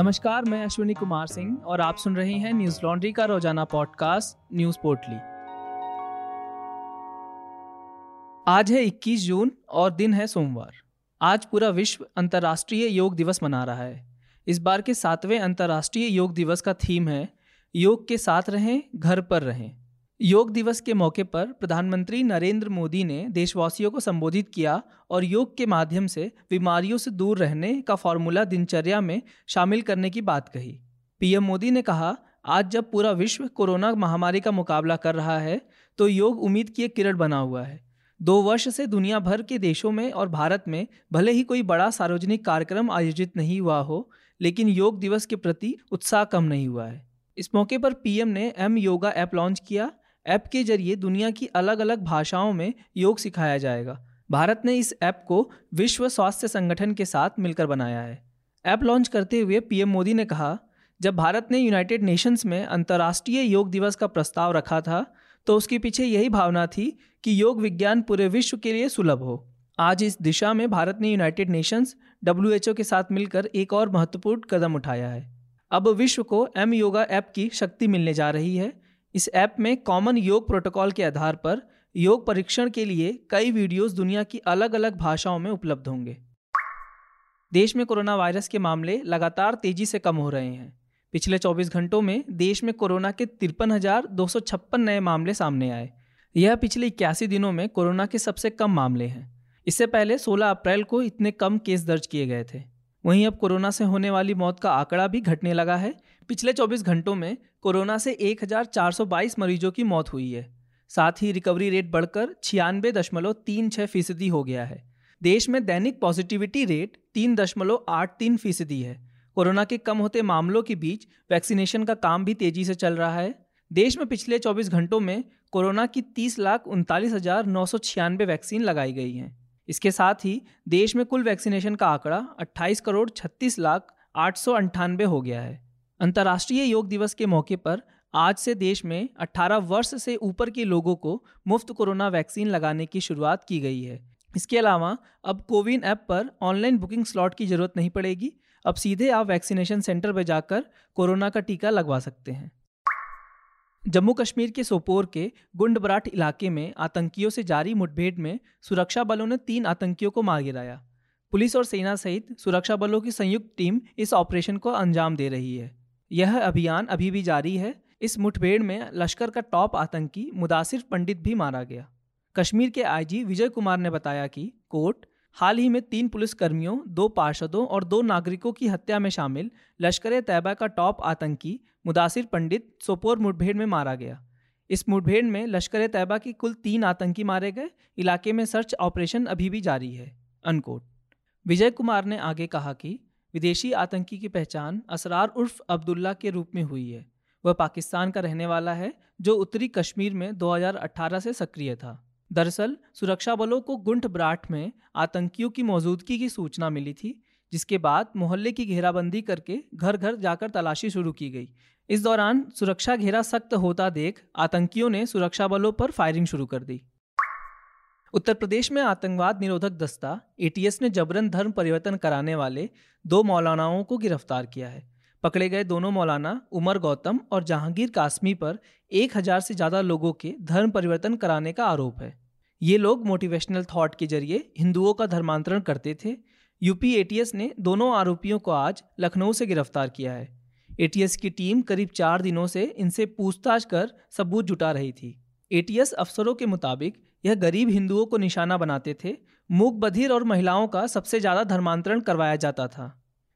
नमस्कार, मैं अश्विनी कुमार सिंह और आप सुन रहे हैं न्यूज़ लॉन्ड्री का रोज़ाना पॉडकास्ट, न्यूज़ पोर्टली। आज है 21 जून और दिन है सोमवार। आज पूरा विश्व अंतर्राष्ट्रीय योग दिवस मना रहा है। इस बार के सातवें अंतर्राष्ट्रीय योग दिवस का थीम है, योग के साथ रहें, घर पर रहें। योग दिवस के मौके पर प्रधानमंत्री नरेंद्र मोदी ने देशवासियों को संबोधित किया और योग के माध्यम से बीमारियों से दूर रहने का फॉर्मूला दिनचर्या में शामिल करने की बात कही। पीएम मोदी ने कहा, आज जब पूरा विश्व कोरोना महामारी का मुकाबला कर रहा है तो योग उम्मीद की एक किरण बना हुआ है। दो वर्ष से दुनिया भर के देशों में और भारत में भले ही कोई बड़ा सार्वजनिक कार्यक्रम आयोजित नहीं हुआ हो, लेकिन योग दिवस के प्रति उत्साह कम नहीं हुआ है। इस मौके पर पीएम ने एम योगा ऐप लॉन्च किया ऐप के ज़रिए दुनिया की अलग अलग भाषाओं में योग सिखाया जाएगा। भारत ने इस ऐप को विश्व स्वास्थ्य संगठन के साथ मिलकर बनाया है। ऐप लॉन्च करते हुए पीएम मोदी ने कहा, जब भारत ने यूनाइटेड नेशंस में अंतर्राष्ट्रीय योग दिवस का प्रस्ताव रखा था तो उसके पीछे यही भावना थी कि योग विज्ञान पूरे विश्व के लिए सुलभ हो। आज इस दिशा में भारत ने यूनाइटेड नेशंस, डब्ल्यूएचओ के साथ मिलकर एक और महत्वपूर्ण कदम उठाया है। अब विश्व को एम योगा ऐप की शक्ति मिलने जा रही है। इस ऐप में कॉमन योग प्रोटोकॉल के आधार पर योग परीक्षण के लिए कई वीडियोस दुनिया की अलग अलग भाषाओं में उपलब्ध होंगे। देश में कोरोना वायरस के मामले लगातार तेज़ी से कम हो रहे हैं। पिछले 24 घंटों में देश में कोरोना के तिरपन नए मामले सामने आए। यह पिछले इक्यासी दिनों में कोरोना के सबसे कम मामले हैं। इससे पहले 16 अप्रैल को इतने कम केस दर्ज किए गए थे। वहीं अब कोरोना से होने वाली मौत का आंकड़ा भी घटने लगा है। पिछले 24 घंटों में कोरोना से 1422 मरीजों की मौत हुई है। साथ ही रिकवरी रेट बढ़कर छियानवे दशमलव तीन छः फ़ीसदी हो गया है। देश में दैनिक पॉजिटिविटी रेट तीन दशमलव आठ तीन फ़ीसदी है। कोरोना के कम होते मामलों के बीच वैक्सीनेशन का काम भी तेज़ी से चल रहा है। देश में पिछले 24 घंटों में कोरोना की तीस लाख उनतालीस हज़ार नौ सौ छियानवे वैक्सीन लगाई गई हैं। इसके साथ ही देश में कुल वैक्सीनेशन का आंकड़ा 28 करोड़ 36 लाख आठ हो गया है। अंतर्राष्ट्रीय योग दिवस के मौके पर आज से देश में 18 वर्ष से ऊपर के लोगों को मुफ़्त कोरोना वैक्सीन लगाने की शुरुआत की गई है। इसके अलावा अब कोविन ऐप पर ऑनलाइन बुकिंग स्लॉट की ज़रूरत नहीं पड़ेगी। अब सीधे आप वैक्सीनेशन सेंटर पर जाकर कोरोना का टीका लगवा सकते हैं। जम्मू कश्मीर के सोपोर के गुंडबराट इलाके में आतंकियों से जारी मुठभेड़ में सुरक्षा बलों ने तीन आतंकियों को मार गिराया। पुलिस और सेना सहित सुरक्षा बलों की संयुक्त टीम इस ऑपरेशन को अंजाम दे रही है। यह अभियान अभी भी जारी है। इस मुठभेड़ में लश्कर का टॉप आतंकी मुदासिर पंडित भी मारा गया। कश्मीर के आईजी विजय कुमार ने बताया कि कोर्ट, हाल ही में तीन पुलिसकर्मियों, दो पार्षदों और दो नागरिकों की हत्या में शामिल लश्कर तैयबा का टॉप आतंकी मुदासिर पंडित सोपोर मुठभेड़ में मारा गया। इस मुठभेड़ में लश्कर तैयबा की कुल तीन आतंकी मारे गए। इलाके में सर्च ऑपरेशन अभी भी जारी है। अनकोट। विजय कुमार ने आगे कहा कि विदेशी आतंकी की पहचान असरार उर्फ़ अब्दुल्ला के रूप में हुई है। वह पाकिस्तान का रहने वाला है, जो उत्तरी कश्मीर में 2018 से सक्रिय था। दरअसल सुरक्षा बलों को गुंठ ब्राट में आतंकियों की मौजूदगी की सूचना मिली थी। जिसके बाद मोहल्ले की घेराबंदी करके घर घर जाकर तलाशी शुरू की गई। इस दौरान सुरक्षा घेरा सख्त होता देख आतंकियों ने सुरक्षा बलों पर फायरिंग शुरू कर दी। उत्तर प्रदेश में आतंकवाद निरोधक दस्ता एटीएस ने जबरन धर्म परिवर्तन कराने वाले दो मौलानाओं को गिरफ़्तार किया है। पकड़े गए दोनों मौलाना उमर गौतम और जहांगीर कासमी पर एक हज़ार से ज़्यादा लोगों के धर्म परिवर्तन कराने का आरोप है। ये लोग मोटिवेशनल थॉट के ज़रिए हिंदुओं का धर्मांतरण करते थे यूपी एटीएस ने दोनों आरोपियों को आज लखनऊ से गिरफ़्तार किया है। एटीएस की टीम करीब चार दिनों से इनसे पूछताछ कर सबूत जुटा रही थी। एटीएस अफसरों के मुताबिक यह गरीब हिंदुओं को निशाना बनाते थे, मूक बधिर और महिलाओं का सबसे ज़्यादा धर्मांतरण करवाया जाता था।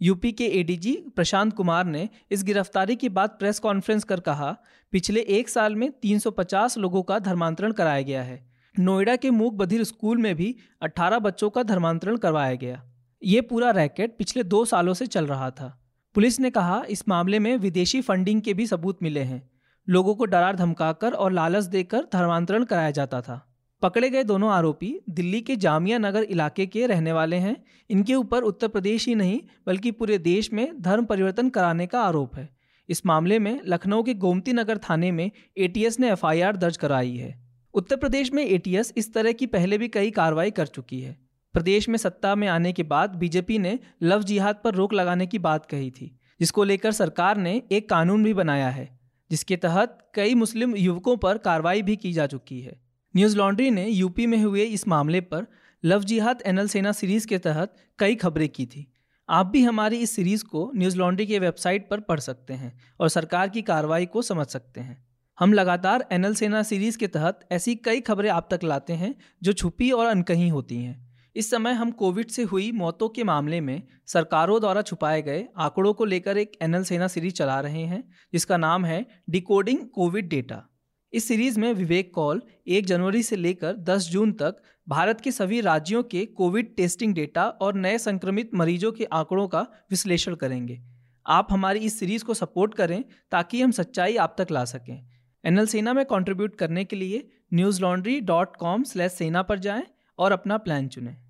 यूपी के एडीजी प्रशांत कुमार ने इस गिरफ्तारी के बाद प्रेस कॉन्फ्रेंस कर कहा, पिछले एक साल में 350 लोगों का धर्मांतरण कराया गया है। नोएडा के मूक बधिर स्कूल में भी 18 बच्चों का धर्मांतरण करवाया गया। ये पूरा रैकेट पिछले दो सालों से चल रहा था। पुलिस ने कहा, इस मामले में विदेशी फंडिंग के भी सबूत मिले हैं। लोगों को डरार धमकाकर और लालच देकर धर्मांतरण कराया जाता था। पकड़े गए दोनों आरोपी दिल्ली के जामिया नगर इलाके के रहने वाले हैं। इनके ऊपर उत्तर प्रदेश ही नहीं, बल्कि पूरे देश में धर्म परिवर्तन कराने का आरोप है। इस मामले में लखनऊ के गोमती नगर थाने में एटीएस ने एफआईआर दर्ज कराई है। उत्तर प्रदेश में एटीएस इस तरह की पहले भी कई कार्रवाई कर चुकी है। प्रदेश में सत्ता में आने के बाद बीजेपी ने लव जिहाद पर रोक लगाने की बात कही थी, जिसको लेकर सरकार ने एक कानून भी बनाया है, जिसके तहत कई मुस्लिम युवकों पर कार्रवाई भी की जा चुकी है। न्यूज़ लॉन्ड्री ने यूपी में हुए इस मामले पर लव जिहाद एनल सेना सीरीज़ के तहत कई खबरें की थी। आप भी हमारी इस सीरीज़ को न्यूज़ लॉन्ड्री के वेबसाइट पर पढ़ सकते हैं और सरकार की कार्रवाई को समझ सकते हैं। हम लगातार एनल सेना सीरीज़ के तहत ऐसी कई खबरें आप तक लाते हैं, जो छुपी और अनकहीं होती हैं। इस समय हम कोविड से हुई मौतों के मामले में सरकारों द्वारा छुपाए गए आंकड़ों को लेकर एक एनएल सेना सीरीज़ चला रहे हैं, जिसका नाम है डिकोडिंग कोविड डेटा। इस सीरीज़ में विवेक कौल एक जनवरी से लेकर 10 जून तक भारत के सभी राज्यों के कोविड टेस्टिंग डेटा और नए संक्रमित मरीजों के आंकड़ों का विश्लेषण करेंगे। आप हमारी इस सीरीज़ को सपोर्ट करें ताकि हम सच्चाई आप तक ला सकें। एनएल सेना में कंट्रीब्यूट करने के लिए Newslaundry dot com slash Sena पर जाएँ और अपना प्लान चुनें।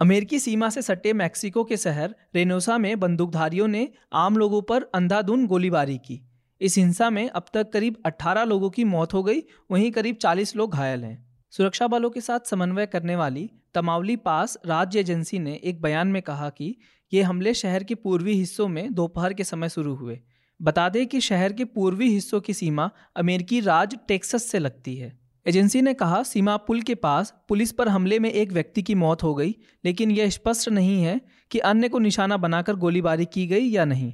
अमेरिकी सीमा से सटे मैक्सिको के शहर रेनोसा में बंदूकधारियों ने आम लोगों पर अंधाधुंध गोलीबारी की। इस हिंसा में अब तक करीब 18 लोगों की मौत हो गई, वहीं करीब 40 लोग घायल हैं। सुरक्षा बलों के साथ समन्वय करने वाली तमावली पास राज्य एजेंसी ने एक बयान में कहा कि ये हमले शहर के पूर्वी हिस्सों में दोपहर के समय शुरू हुए। बता दें कि शहर के पूर्वी हिस्सों की सीमा अमेरिकी राज्य टेक्सस से लगती है। एजेंसी ने कहा, सीमा पुल के पास पुलिस पर हमले में एक व्यक्ति की मौत हो गई, लेकिन यह स्पष्ट नहीं है कि अन्य को निशाना बनाकर गोलीबारी की गई या नहीं।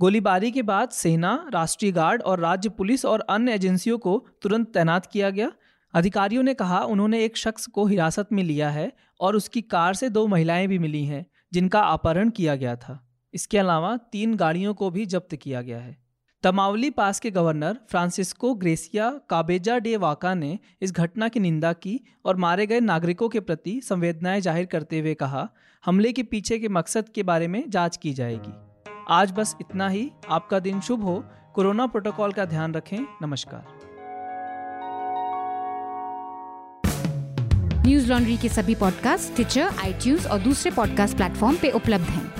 गोलीबारी के बाद सेना, राष्ट्रीय गार्ड और राज्य पुलिस और अन्य एजेंसियों को तुरंत तैनात किया गया। अधिकारियों ने कहा, उन्होंने एक शख्स को हिरासत में लिया है और उसकी कार से दो महिलाएँ भी मिली हैं, जिनका अपहरण किया गया था। इसके अलावा तीन गाड़ियों को भी जब्त किया गया है। तमावली पास के governor Francisco Garcia Cabeza de Vaca ने इस घटना की निंदा की और मारे गए नागरिकों के प्रति संवेदनाएँ ज़ाहिर करते हुए कहा, हमले के पीछे के मकसद के बारे में जाँच की जाएगी। आज बस इतना ही। आपका दिन शुभ हो। कोरोना प्रोटोकॉल का ध्यान रखें। नमस्कार। न्यूज़ लॉन्ड्री के सभी पॉडकास्ट ट्विटर आईटीज और दूसरे पॉडकास्ट प्लेटफॉर्म पे उपलब्ध हैं।